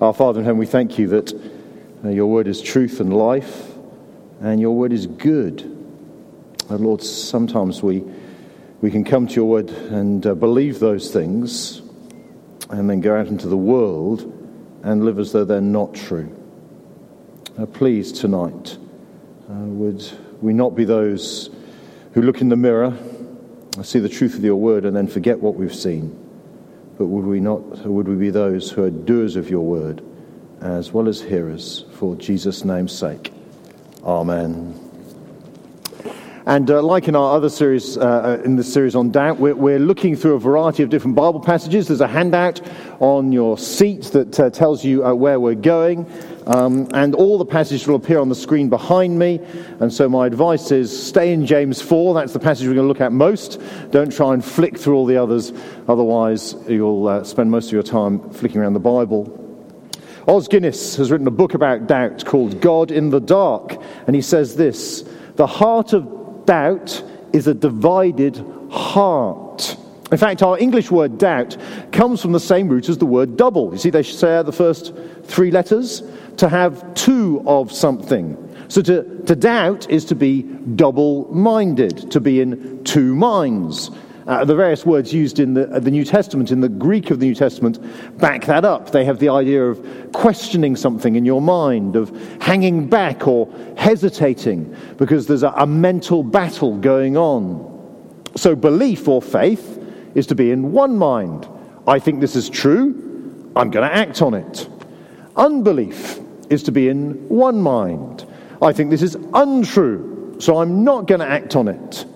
Our Father in heaven, we thank you that uh, your word is truth and life, and your word is good. And Lord, sometimes we, we can come to your word and uh, believe those things, and then go out into the world and live as though they're not true. Uh, please, tonight, uh, would we not be those who look in the mirror, see the truth of your word, and then forget what we've seen? But would we not, would we be those who are doers of your word as well as hearers for Jesus' name's sake? Amen. And uh, like in our other series, uh, uh, in the series on doubt, we're, we're, looking through a variety of different Bible passages. There's a handout on your seat that uh, tells you uh, where we're going. Um, and all the passages will appear on the screen behind me. And so my advice is stay in James 4. That's the passage we're going to look at most. Don't try and flick through all the others. Otherwise, you'll uh, spend most of your time flicking around the Bible. Os Guinness has written a book about doubt called God in the Dark. And he says this The heart of doubt is a divided heart. In fact, our English word doubt comes from the same root as the word double. You see, they share the first three letters to have two of something. So to, to doubt is to be double minded, to be in two minds. Uh, the various words used in the, uh, the New Testament, in the Greek of the New Testament, back that up. They have the idea of questioning something in your mind, of hanging back or hesitating, because there's a, a mental battle going on. So, belief or faith is to be in one mind. I think this is true, I'm going to act on it. Unbelief is to be in one mind. I think this is untrue, so I'm not going to act on it.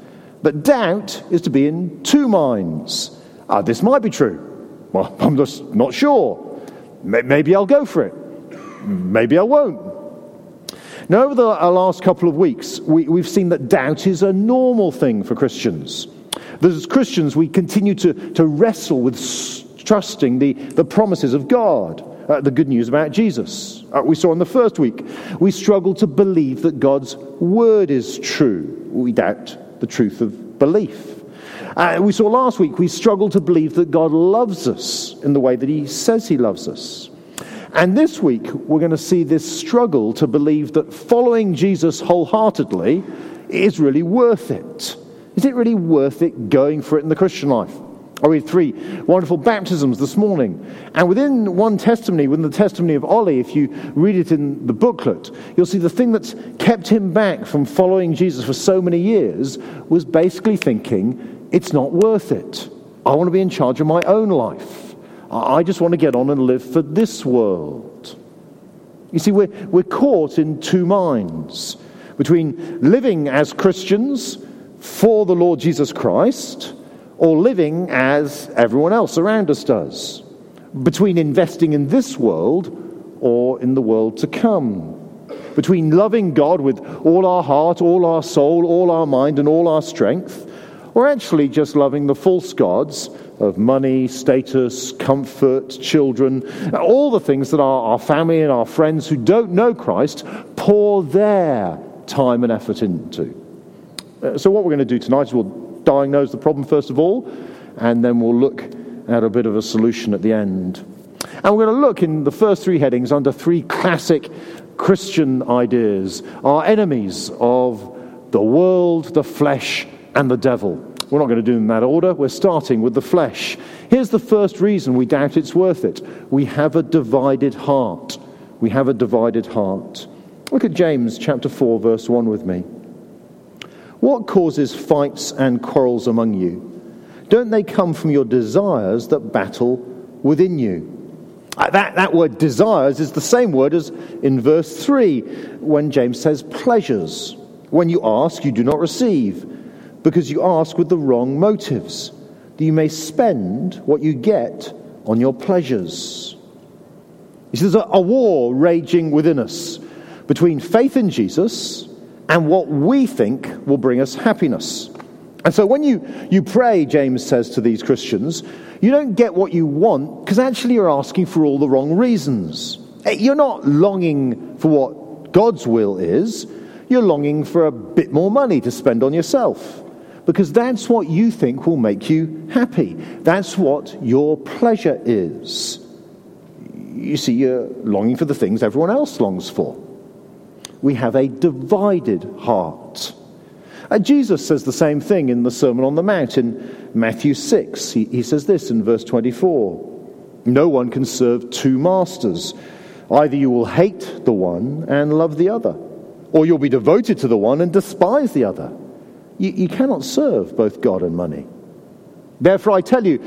But doubt is to be in two minds. Uh, this might be true. Well, I'm just not sure. Maybe I'll go for it. Maybe I won't. Now, over the last couple of weeks, we, we've seen that doubt is a normal thing for Christians. That as Christians, we continue to, to wrestle with trusting the, the promises of God, uh, the good news about Jesus. Uh, we saw in the first week, we struggle to believe that God's word is true. We doubt the truth of belief. Uh, we saw last week we struggle to believe that God loves us in the way that He says He loves us. And this week we're going to see this struggle to believe that following Jesus wholeheartedly is really worth it. Is it really worth it going for it in the Christian life? Oh, I read three wonderful baptisms this morning. And within one testimony, within the testimony of Ollie, if you read it in the booklet, you'll see the thing that's kept him back from following Jesus for so many years was basically thinking, it's not worth it. I want to be in charge of my own life. I just want to get on and live for this world. You see, we're, we're caught in two minds between living as Christians for the Lord Jesus Christ or living as everyone else around us does, between investing in this world or in the world to come, between loving God with all our heart, all our soul, all our mind, and all our strength, or actually just loving the false gods of money, status, comfort, children, all the things that our, our family and our friends who don't know Christ pour their time and effort into. Uh, so, what we're going to do tonight is we'll diagnose the problem first of all, and then we'll look at a bit of a solution at the end. And we're going to look in the first three headings under three classic Christian ideas our enemies of the world, the flesh, and the devil. We're not going to do them in that order. We're starting with the flesh. Here's the first reason we doubt it's worth it we have a divided heart. We have a divided heart. Look at James chapter 4, verse 1 with me. What causes fights and quarrels among you? Don't they come from your desires that battle within you? Uh, that, that word desires is the same word as in verse 3 when James says pleasures. When you ask, you do not receive, because you ask with the wrong motives, that you may spend what you get on your pleasures. He says a, a war raging within us between faith in Jesus and what we think will bring us happiness. And so when you, you pray, James says to these Christians, you don't get what you want because actually you're asking for all the wrong reasons. Eh, you're not longing for what God's will is, you're longing for a bit more money to spend on yourself because that's what you think will make you happy. That's what your pleasure is. You see, you're longing for the things everyone else longs for. We have a divided heart. And Jesus says the same thing in the Sermon on the Mount in Matthew 6. He, he says this in verse 24 No one can serve two masters. Either you will hate the one and love the other, or you'll be devoted to the one and despise the other. You, you cannot serve both God and money. Therefore, I tell you,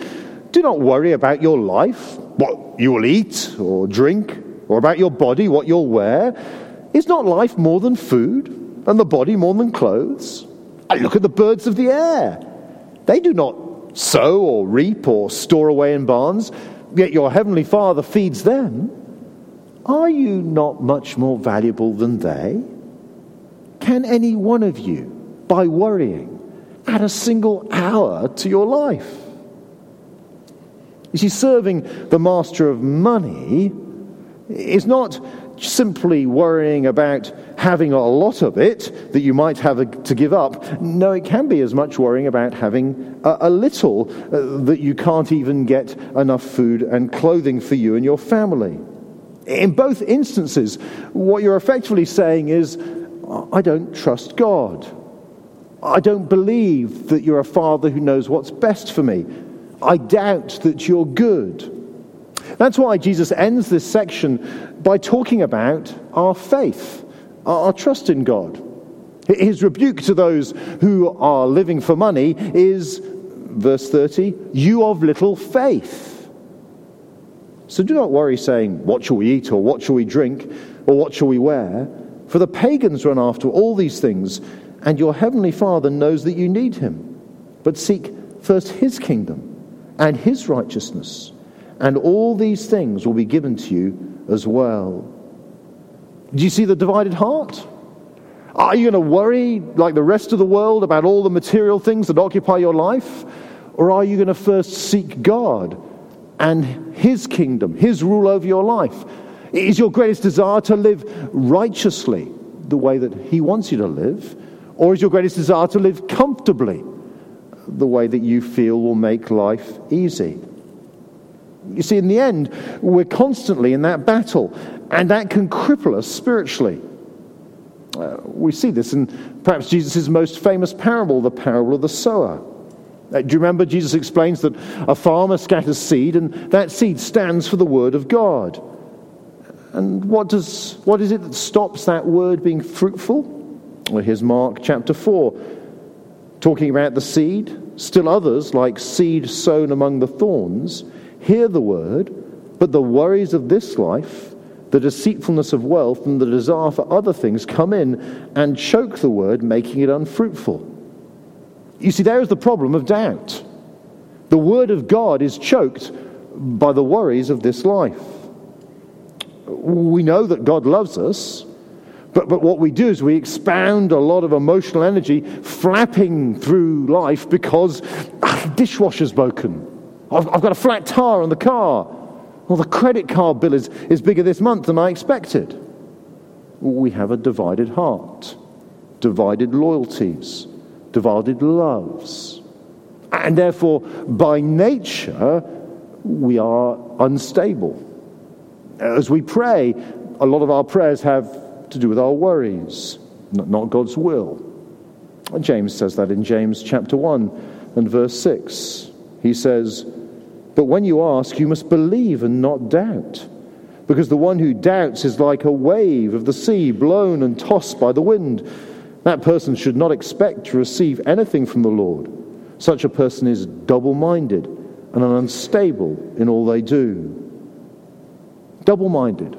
do not worry about your life, what you will eat or drink, or about your body, what you'll wear. Is not life more than food, and the body more than clothes? I look at the birds of the air. They do not sow or reap or store away in barns, yet your heavenly Father feeds them. Are you not much more valuable than they? Can any one of you, by worrying, add a single hour to your life? You see, serving the master of money is not simply worrying about having a lot of it that you might have to give up. No, it can be as much worrying about having a, a little uh, that you can't even get enough food and clothing for you and your family. In both instances, what you're effectively saying is, I don't trust God. I don't believe that you're a father who knows what's best for me. I doubt that you're good. That's why Jesus ends this section by talking about our faith, our trust in God. His rebuke to those who are living for money is, verse 30, you of little faith. So do not worry saying, What shall we eat, or what shall we drink, or what shall we wear? For the pagans run after all these things, and your heavenly Father knows that you need him. But seek first his kingdom and his righteousness and all these things will be given to you as well. Do you see the divided heart? Are you going to worry like the rest of the world about all the material things that occupy your life? Or are you going to first seek God and His kingdom, His rule over your life? Is your greatest desire to live righteously the way that He wants you to live? Or is your greatest desire to live comfortably the way that you feel will make life easy? You see, in the end, we're constantly in that battle, and that can cripple us spiritually. Uh, we see this in perhaps Jesus' most famous parable, the parable of the sower. Uh, do you remember Jesus explains that a farmer scatters seed, and that seed stands for the word of God? And what, does, what is it that stops that word being fruitful? Well, here's Mark chapter 4, talking about the seed. Still others, like seed sown among the thorns, hear the word, but the worries of this life, the deceitfulness of wealth, and the desire for other things come in and choke the word, making it unfruitful. You see, there is the problem of doubt. The word of God is choked by the worries of this life. We know that God loves us, but, but what we do is we expound a lot of emotional energy flapping through life because ah, dishwasher's broken I've, I've got a flat tire on the car. Well, the credit card bill is, is bigger this month than I expected. We have a divided heart, divided loyalties, divided loves. And therefore, by nature, we are unstable. As we pray, a lot of our prayers have to do with our worries, not God's will. James says that in James chapter 1 and verse 6. He says, But when you ask, you must believe and not doubt. Because the one who doubts is like a wave of the sea blown and tossed by the wind. That person should not expect to receive anything from the Lord. Such a person is double minded and unstable in all they do. Double minded,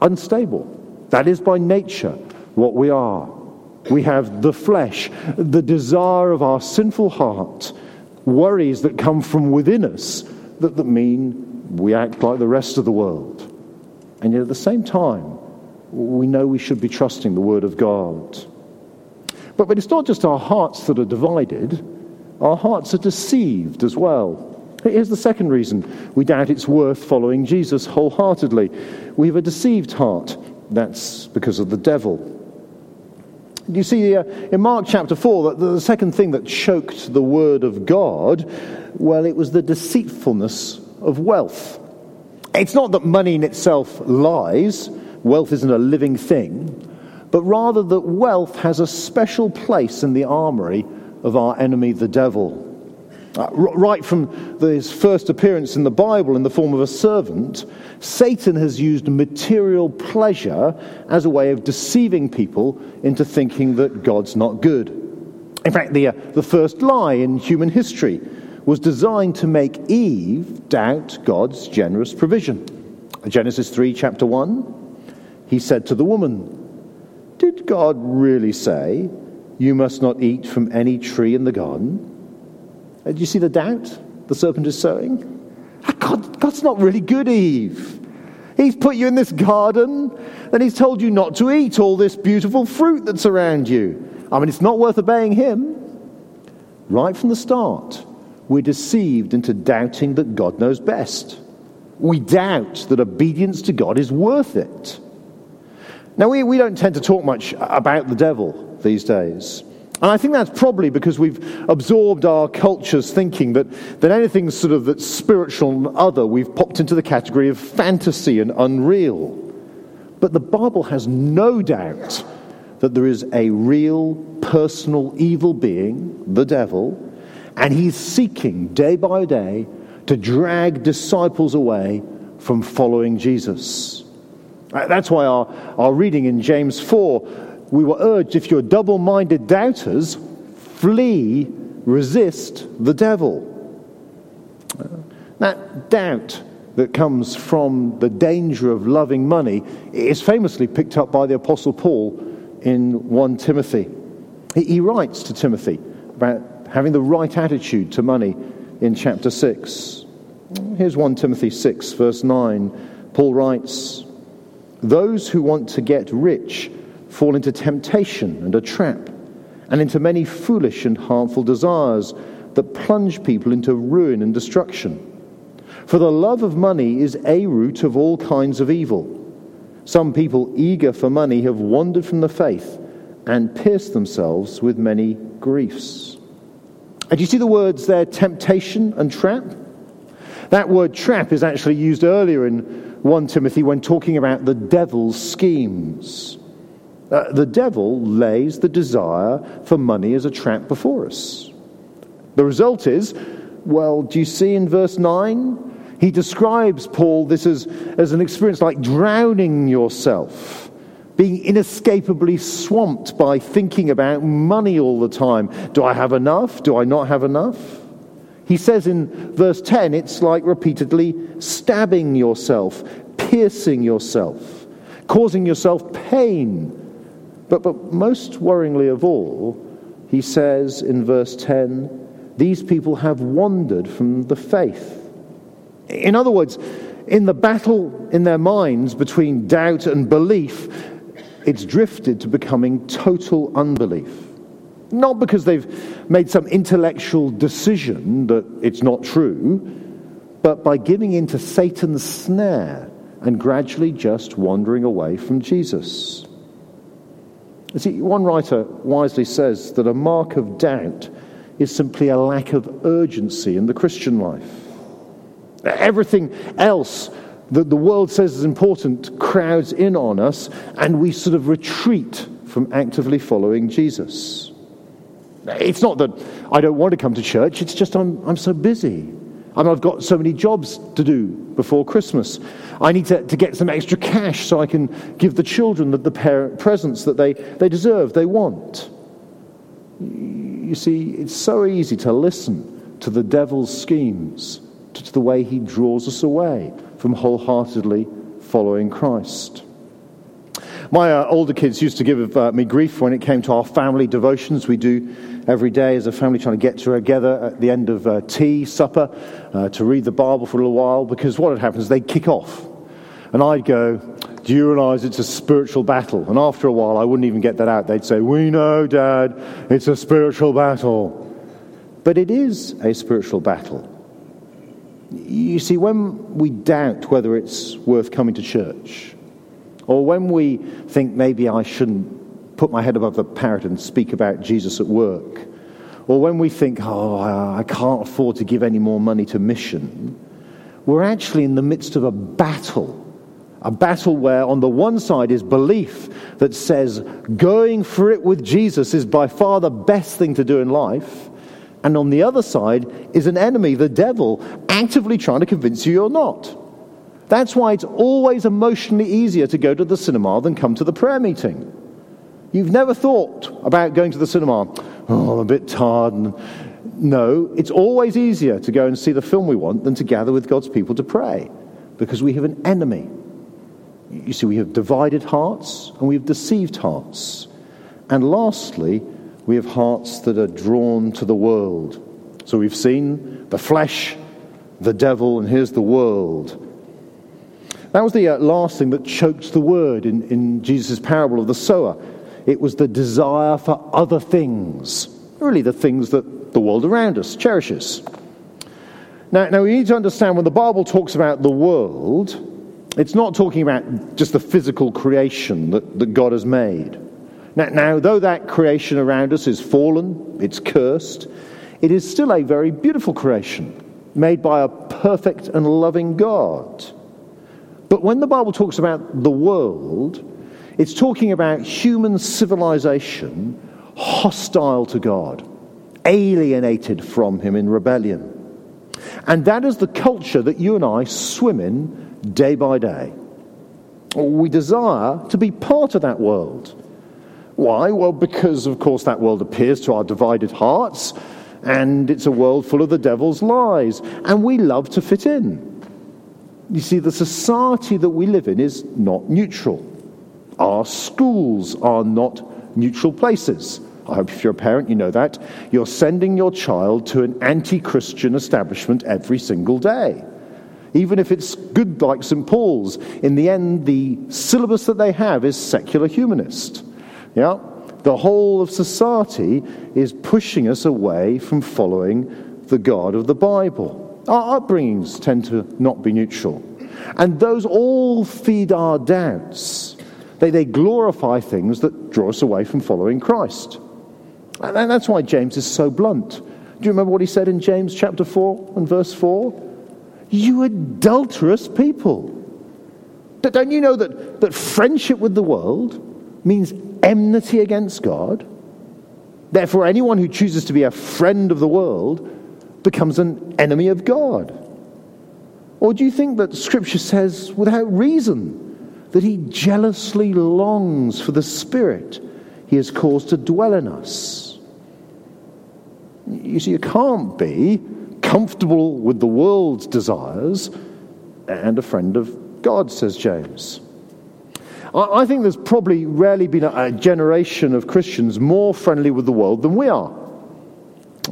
unstable. That is by nature what we are. We have the flesh, the desire of our sinful heart worries that come from within us that, that mean we act like the rest of the world. And yet at the same time, we know we should be trusting the Word of God. But, but it's not just our hearts that are divided, our hearts are deceived as well. Here's the second reason we doubt it's worth following Jesus wholeheartedly. We have a deceived heart. That's because of the devil. You see, uh, in Mark chapter 4, the, the second thing that choked the word of God, well, it was the deceitfulness of wealth. It's not that money in itself lies, wealth isn't a living thing, but rather that wealth has a special place in the armory of our enemy, the devil. Uh, right from his first appearance in the Bible in the form of a servant, Satan has used material pleasure as a way of deceiving people into thinking that God's not good. In fact, the, uh, the first lie in human history was designed to make Eve doubt God's generous provision. Genesis 3, chapter 1, he said to the woman, Did God really say, You must not eat from any tree in the garden? Uh, do you see the doubt the serpent is sowing? Ah, God, God's not really good, Eve. He's put you in this garden and he's told you not to eat all this beautiful fruit that's around you. I mean, it's not worth obeying him. Right from the start, we're deceived into doubting that God knows best. We doubt that obedience to God is worth it. Now, we, we don't tend to talk much about the devil these days. And I think that's probably because we've absorbed our culture's thinking that, that anything sort of that's spiritual and other, we've popped into the category of fantasy and unreal. But the Bible has no doubt that there is a real, personal, evil being, the devil, and he's seeking day by day to drag disciples away from following Jesus. Uh, that's why our, our reading in James 4 we were urged if you're double minded doubters, flee, resist the devil. That doubt that comes from the danger of loving money is famously picked up by the Apostle Paul in 1 Timothy. He writes to Timothy about having the right attitude to money in chapter 6. Here's 1 Timothy 6, verse 9. Paul writes, Those who want to get rich fall into temptation and a trap, and into many foolish and harmful desires that plunge people into ruin and destruction. For the love of money is a root of all kinds of evil. Some people eager for money have wandered from the faith and pierced themselves with many griefs. And you see the words there, temptation and trap? That word trap is actually used earlier in 1 Timothy when talking about the devil's schemes. Uh, the devil lays the desire for money as a trap before us. The result is, well, do you see in verse 9? He describes, Paul, this as, as an experience like drowning yourself, being inescapably swamped by thinking about money all the time. Do I have enough? Do I not have enough? He says in verse 10, it's like repeatedly stabbing yourself, piercing yourself, causing yourself pain but, but most worryingly of all, he says in verse 10 these people have wandered from the faith. In other words, in the battle in their minds between doubt and belief, it's drifted to becoming total unbelief. Not because they've made some intellectual decision that it's not true, but by giving in to Satan's snare and gradually just wandering away from Jesus. See, one writer wisely says that a mark of doubt is simply a lack of urgency in the Christian life. Everything else that the world says is important crowds in on us, and we sort of retreat from actively following Jesus. It's not that I don't want to come to church, it's just I'm, I'm so busy. I mean, I've got so many jobs to do before Christmas. I need to, to get some extra cash so I can give the children the, the parent presents that they, they deserve, they want. You see, it's so easy to listen to the devil's schemes, to the way he draws us away from wholeheartedly following Christ. My uh, older kids used to give uh, me grief when it came to our family devotions we do every day as a family, trying to get together at the end of uh, tea, supper, uh, to read the Bible for a little while, because what had happened is they'd kick off. And I'd go, Do you realize it's a spiritual battle? And after a while, I wouldn't even get that out. They'd say, We know, Dad, it's a spiritual battle. But it is a spiritual battle. You see, when we doubt whether it's worth coming to church, or when we think maybe I shouldn't put my head above the parrot and speak about Jesus at work, or when we think, oh, I can't afford to give any more money to mission, we're actually in the midst of a battle. A battle where, on the one side, is belief that says going for it with Jesus is by far the best thing to do in life. And on the other side is an enemy, the devil, actively trying to convince you you're not. That's why it's always emotionally easier to go to the cinema than come to the prayer meeting. You've never thought about going to the cinema. Oh, I'm a bit tired. No, it's always easier to go and see the film we want than to gather with God's people to pray because we have an enemy. You see, we have divided hearts and we have deceived hearts. And lastly, we have hearts that are drawn to the world. So we've seen the flesh, the devil, and here's the world. That was the uh, last thing that choked the word in, in Jesus' parable of the sower. It was the desire for other things, really the things that the world around us cherishes. Now, now, we need to understand when the Bible talks about the world, it's not talking about just the physical creation that, that God has made. Now, now, though that creation around us is fallen, it's cursed, it is still a very beautiful creation made by a perfect and loving God. But when the Bible talks about the world, it's talking about human civilization hostile to God, alienated from Him in rebellion. And that is the culture that you and I swim in day by day. We desire to be part of that world. Why? Well, because, of course, that world appears to our divided hearts, and it's a world full of the devil's lies, and we love to fit in. You see, the society that we live in is not neutral. Our schools are not neutral places. I hope if you're a parent, you know that. You're sending your child to an anti Christian establishment every single day. Even if it's good like St. Paul's, in the end, the syllabus that they have is secular humanist. Yeah? The whole of society is pushing us away from following the God of the Bible. Our upbringings tend to not be neutral. And those all feed our doubts. They, they glorify things that draw us away from following Christ. And that's why James is so blunt. Do you remember what he said in James chapter 4 and verse 4? You adulterous people. Don't you know that, that friendship with the world means enmity against God? Therefore, anyone who chooses to be a friend of the world becomes an enemy of God? Or do you think that Scripture says, without reason, that He jealously longs for the Spirit He has caused to dwell in us? You see, you can't be comfortable with the world's desires and a friend of God, says James. I think there's probably rarely been a generation of Christians more friendly with the world than we are.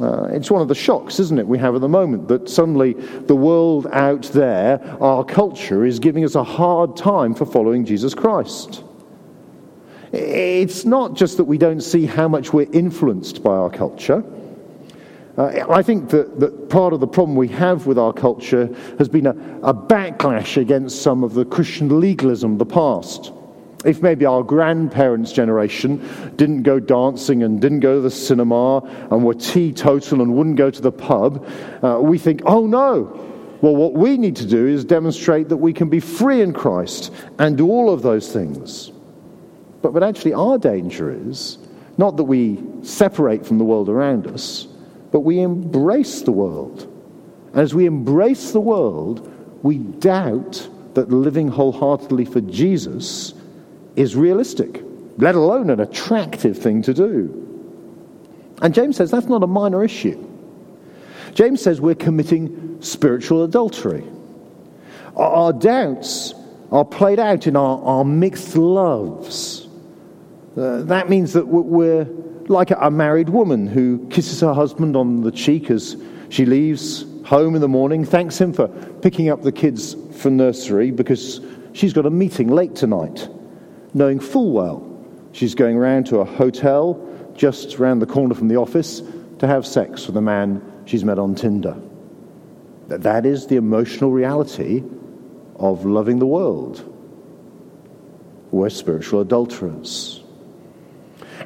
Uh, it's one of the shocks, isn't it, we have at the moment that suddenly the world out there, our culture, is giving us a hard time for following Jesus Christ. It's not just that we don't see how much we're influenced by our culture. Uh, I think that, that part of the problem we have with our culture has been a, a backlash against some of the Christian legalism of the past if maybe our grandparents' generation didn't go dancing and didn't go to the cinema and were teetotal and wouldn't go to the pub, uh, we think, oh no. Well, what we need to do is demonstrate that we can be free in Christ and do all of those things. But, but actually, our danger is not that we separate from the world around us, but we embrace the world. And as we embrace the world, we doubt that living wholeheartedly for Jesus is realistic, let alone an attractive thing to do. And James says that's not a minor issue. James says we're committing spiritual adultery. Our doubts are played out in our, our mixed loves. Uh, that means that we're like a married woman who kisses her husband on the cheek as she leaves home in the morning, thanks him for picking up the kids for nursery because she's got a meeting late tonight knowing full well she's going round to a hotel just round the corner from the office to have sex with a man she's met on Tinder. That is the emotional reality of loving the world. We're spiritual adulterers.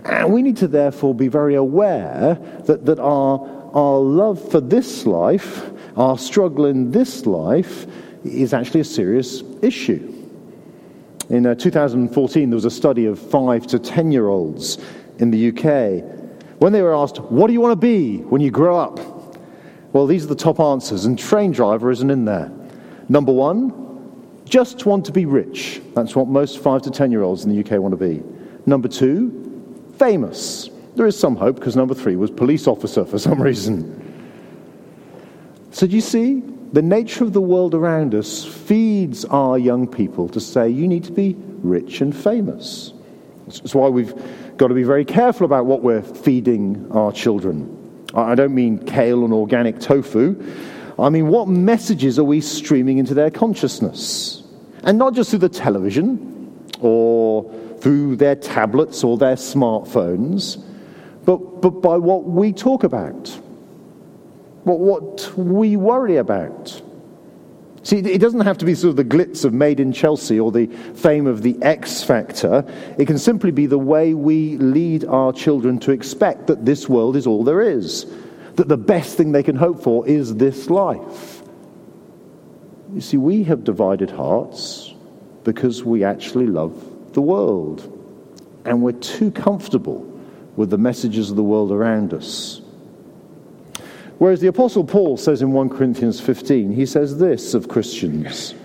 And we need to therefore be very aware that, that our, our love for this life our struggle in this life is actually a serious issue. In uh, 2014, there was a study of five to 10 year olds in the UK. When they were asked, What do you want to be when you grow up? Well, these are the top answers, and train driver isn't in there. Number one, just want to be rich. That's what most five to 10 year olds in the UK want to be. Number two, famous. There is some hope because number three was police officer for some reason. So, do you see? The nature of the world around us feeds our young people to say, you need to be rich and famous. That's why we've got to be very careful about what we're feeding our children. I don't mean kale and organic tofu. I mean, what messages are we streaming into their consciousness? And not just through the television or through their tablets or their smartphones, but, but by what we talk about what, what we worry about. See, it doesn't have to be sort of the glitz of Made in Chelsea or the fame of the X Factor. It can simply be the way we lead our children to expect that this world is all there is, that the best thing they can hope for is this life. You see, we have divided hearts because we actually love the world, and we're too comfortable with the messages of the world around us. Whereas the Apostle Paul says in 1 Corinthians 15, he says this of Christians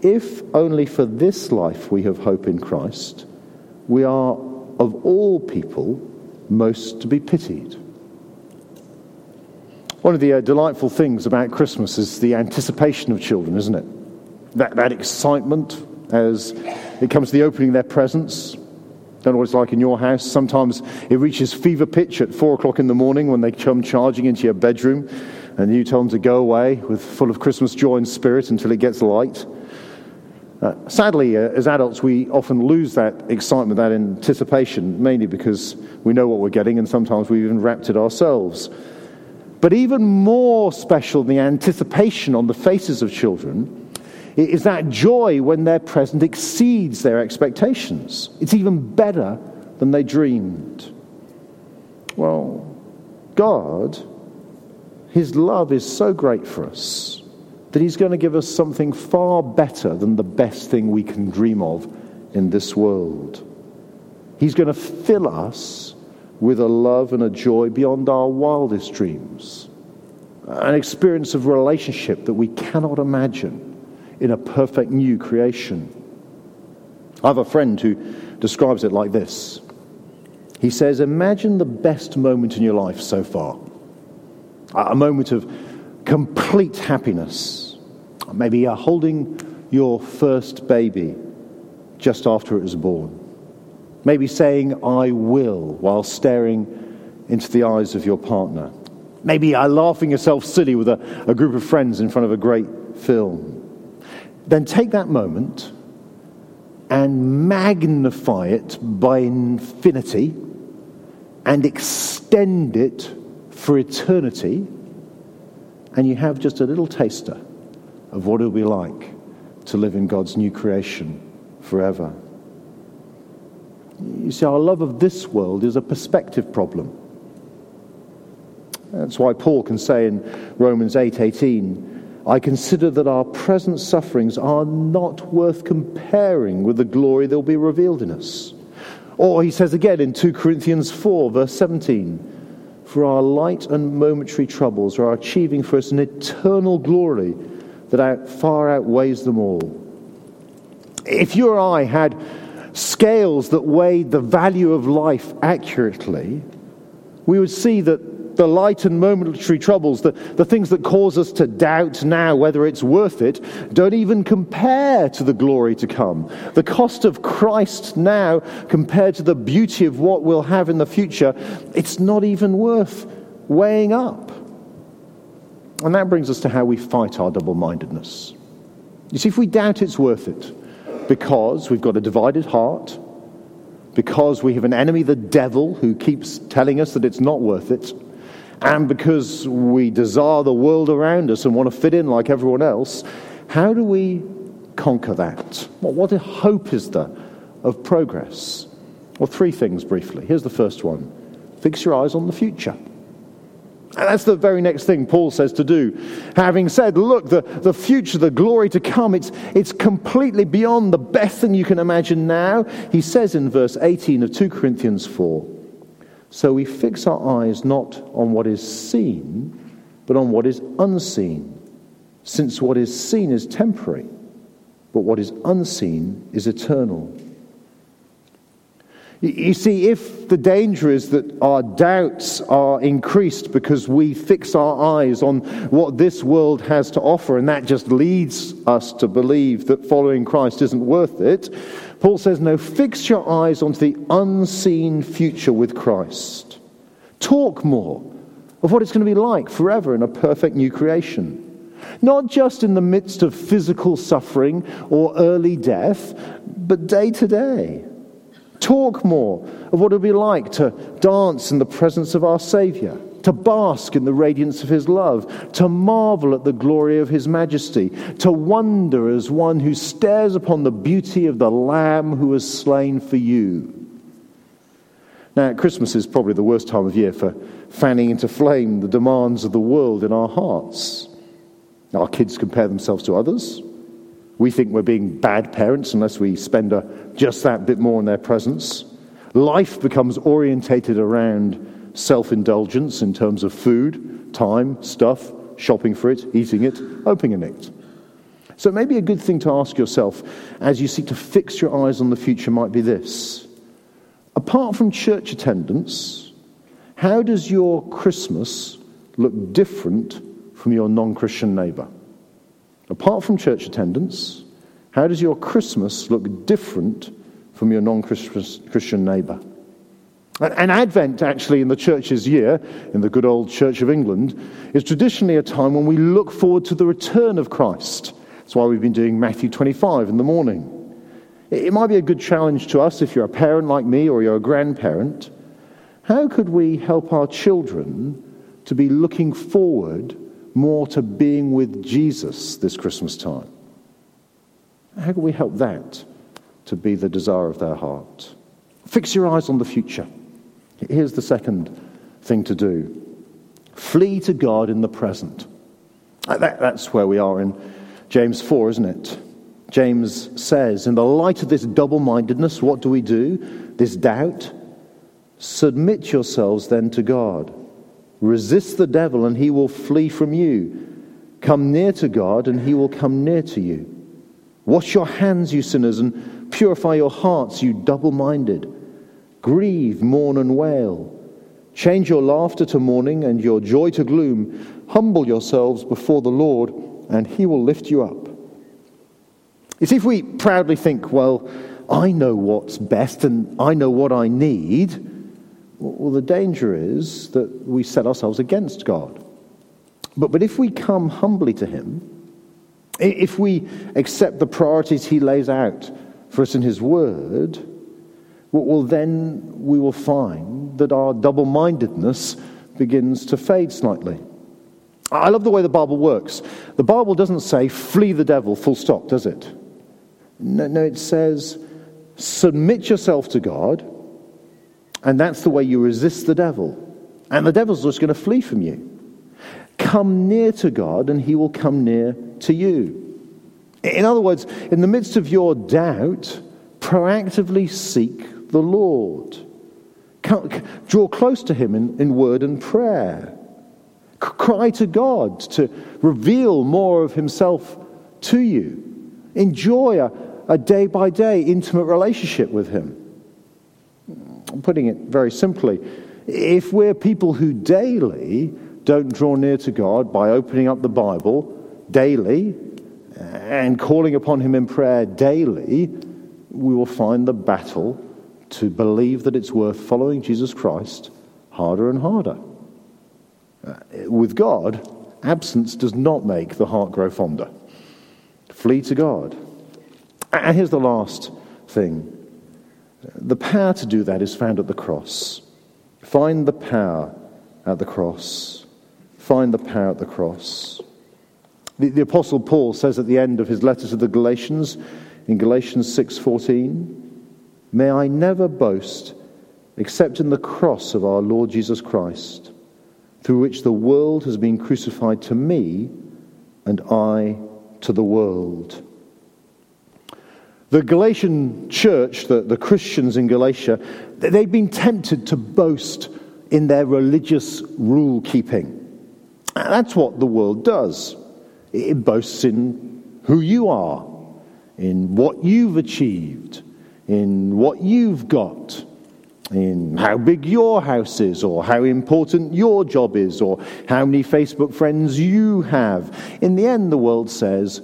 If only for this life we have hope in Christ, we are of all people most to be pitied. One of the uh, delightful things about Christmas is the anticipation of children, isn't it? That, that excitement as it comes to the opening of their presents, don't know what it's like in your house. Sometimes it reaches fever pitch at four o'clock in the morning when they come charging into your bedroom, and you tell them to go away with full of Christmas joy and spirit until it gets light. Uh, sadly, uh, as adults, we often lose that excitement, that anticipation, mainly because we know what we're getting, and sometimes we've even wrapped it ourselves. But even more special than the anticipation on the faces of children is that joy when their present exceeds their expectations. It's even better than they dreamed. Well, God, His love is so great for us that He's going to give us something far better than the best thing we can dream of in this world. He's going to fill us with a love and a joy beyond our wildest dreams, an experience of relationship that we cannot imagine in a perfect new creation. I have a friend who describes it like this. He says, Imagine the best moment in your life so far. A moment of complete happiness. Maybe you're holding your first baby just after it was born. Maybe saying, I will, while staring into the eyes of your partner. Maybe uh, laughing yourself silly with a, a group of friends in front of a great film then take that moment and magnify it by infinity and extend it for eternity, and you have just a little taster of what it'll be like to live in God's new creation forever. You see, our love of this world is a perspective problem. That's why Paul can say in Romans 8 18, I consider that our present sufferings are not worth comparing with the glory that will be revealed in us. Or he says again in 2 Corinthians 4, verse 17, For our light and momentary troubles are achieving for us an eternal glory that far outweighs them all. If you or I had scales that weighed the value of life accurately, we would see that the light and momentary troubles, the, the things that cause us to doubt now whether it's worth it, don't even compare to the glory to come. The cost of Christ now compared to the beauty of what we'll have in the future, it's not even worth weighing up. And that brings us to how we fight our double mindedness. You see, if we doubt it's worth it because we've got a divided heart, because we have an enemy, the devil, who keeps telling us that it's not worth it, and because we desire the world around us and want to fit in like everyone else, how do we conquer that? Well, what hope is there of progress? Well, three things briefly. Here's the first one fix your eyes on the future. And that's the very next thing Paul says to do. Having said, look, the, the future, the glory to come, it's, it's completely beyond the best thing you can imagine now. He says in verse 18 of 2 Corinthians 4 So we fix our eyes not on what is seen, but on what is unseen, since what is seen is temporary, but what is unseen is eternal. You see, if the danger is that our doubts are increased because we fix our eyes on what this world has to offer, and that just leads us to believe that following Christ isn't worth it, Paul says, no, fix your eyes onto the unseen future with Christ. Talk more of what it's going to be like forever in a perfect new creation. Not just in the midst of physical suffering or early death, but day to day talk more of what it will be like to dance in the presence of our Savior, to bask in the radiance of His love, to marvel at the glory of His majesty, to wonder as one who stares upon the beauty of the Lamb who was slain for you. Now, Christmas is probably the worst time of year for fanning into flame the demands of the world in our hearts. Our kids compare themselves to others. We think we're being bad parents unless we spend a, just that bit more in their presence. Life becomes orientated around self indulgence in terms of food, time, stuff, shopping for it, eating it, opening it. So, maybe a good thing to ask yourself as you seek to fix your eyes on the future might be this. Apart from church attendance, how does your Christmas look different from your non Christian neighbour? Apart from church attendance, how does your Christmas look different from your non Christian neighbour? And Advent, actually, in the church's year, in the good old Church of England, is traditionally a time when we look forward to the return of Christ. That's why we've been doing Matthew 25 in the morning. It might be a good challenge to us if you're a parent like me or you're a grandparent. How could we help our children to be looking forward more to being with Jesus this Christmas time? How can we help that to be the desire of their heart? Fix your eyes on the future. Here's the second thing to do flee to God in the present. That, that's where we are in James 4, isn't it? James says, In the light of this double mindedness, what do we do? This doubt? Submit yourselves then to God. Resist the devil, and he will flee from you. Come near to God, and he will come near to you. Wash your hands, you sinners, and purify your hearts, you double minded. Grieve, mourn, and wail. Change your laughter to mourning and your joy to gloom. Humble yourselves before the Lord, and he will lift you up. You see, if we proudly think, well, I know what's best and I know what I need, well, the danger is that we set ourselves against God. But, but if we come humbly to Him, if we accept the priorities He lays out for us in His Word, well, then we will find that our double mindedness begins to fade slightly. I love the way the Bible works. The Bible doesn't say, flee the devil, full stop, does it? No, no it says, submit yourself to God and that's the way you resist the devil. And the devil's just going to flee from you. Come near to God, and he will come near to you. In other words, in the midst of your doubt, proactively seek the Lord. Draw close to him in, in word and prayer. Cry to God to reveal more of himself to you. Enjoy a day by day intimate relationship with him I'm putting it very simply, if we're people who daily don't draw near to God by opening up the Bible daily eh, and calling upon Him in prayer daily, we will find the battle to believe that it's worth following Jesus Christ harder and harder. Uh, with God, absence does not make the heart grow fonder. Flee to God. And here's the last thing the power to do that is found at the cross. Find the power at the cross. Find the power at the cross. The, the Apostle Paul says at the end of his letter to the Galatians, in Galatians 6:14, "May I never boast except in the cross of our Lord Jesus Christ, through which the world has been crucified to me and I to the world. The Galatian church, the, the Christians in Galatia, they've been tempted to boast in their religious rule keeping. That's what the world does. It boasts in who you are, in what you've achieved, in what you've got, in how big your house is, or how important your job is, or how many Facebook friends you have. In the end, the world says,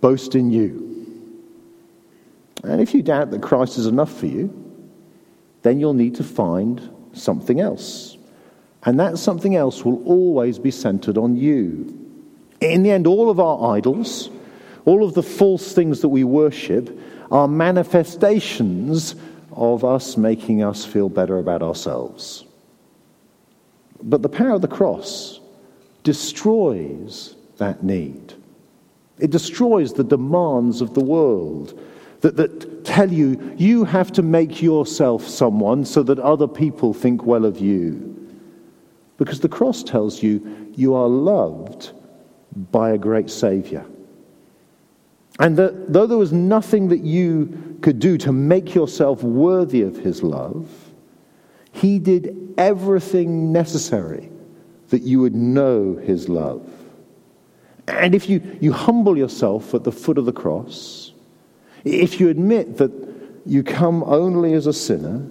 boast in you. And if you doubt that Christ is enough for you, then you'll need to find something else. And that something else will always be centered on you. In the end, all of our idols, all of the false things that we worship, are manifestations of us making us feel better about ourselves. But the power of the cross destroys that need. It destroys the demands of the world that, that tell you you have to make yourself someone so that other people think well of you. Because the cross tells you you are loved by a great Savior. And that though there was nothing that you could do to make yourself worthy of his love, he did everything necessary that you would know his love. And if you, you humble yourself at the foot of the cross, if you admit that you come only as a sinner,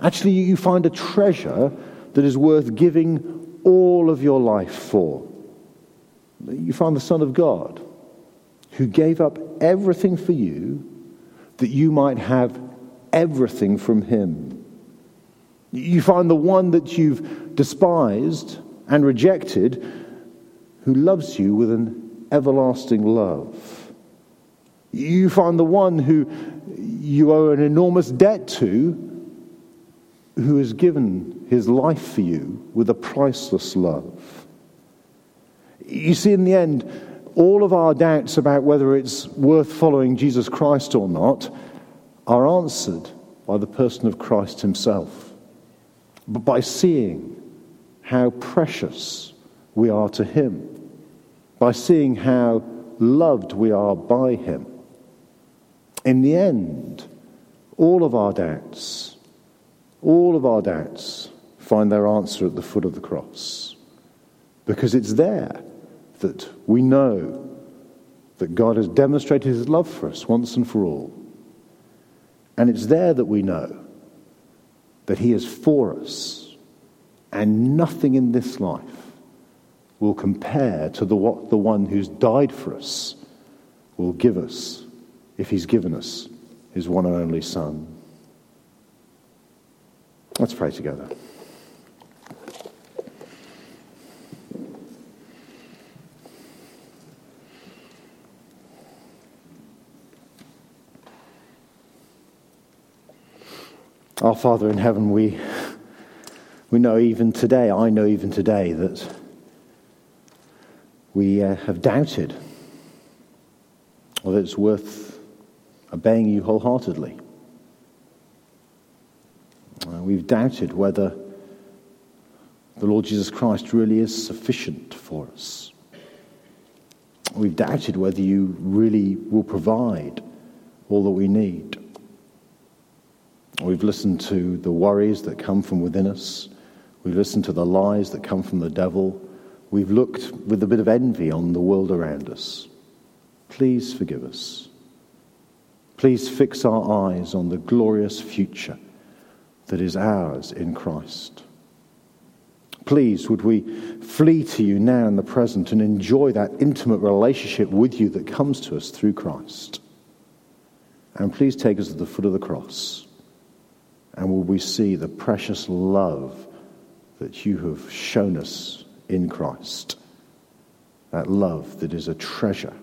actually you find a treasure that is worth giving all of your life for. You find the Son of God who gave up everything for you that you might have everything from him. You find the one that you've despised and rejected who loves you with an everlasting love. You find the one who you owe an enormous debt to who has given his life for you with a priceless love. You see, in the end, all of our doubts about whether it's worth following Jesus Christ or not are answered by the person of Christ himself. But by seeing how precious we are to him, by seeing how loved we are by him. In the end, all of our doubts, all of our doubts find their answer at the foot of the cross. Because it's there that we know that God has demonstrated his love for us once and for all. And it's there that we know that he is for us, and nothing in this life will compare to the, what the one who's died for us will give us if he's given us his one and only Son. Let's pray together. Our Father in heaven, we, we know even today, I know even today, that we uh, have doubted whether it's worth obeying you wholeheartedly. Uh, we've doubted whether the Lord Jesus Christ really is sufficient for us. We've doubted whether you really will provide all that we need. We've listened to the worries that come from within us. We've listened to the lies that come from the devil. We've looked with a bit of envy on the world around us. Please forgive us. Please fix our eyes on the glorious future that is ours in Christ. Please, would we flee to you now in the present and enjoy that intimate relationship with you that comes to us through Christ? And please take us to the foot of the cross and will we see the precious love that you have shown us in Christ. That love that is a treasure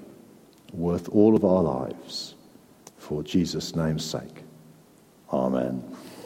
worth all of our lives for Jesus' name's sake. Amen.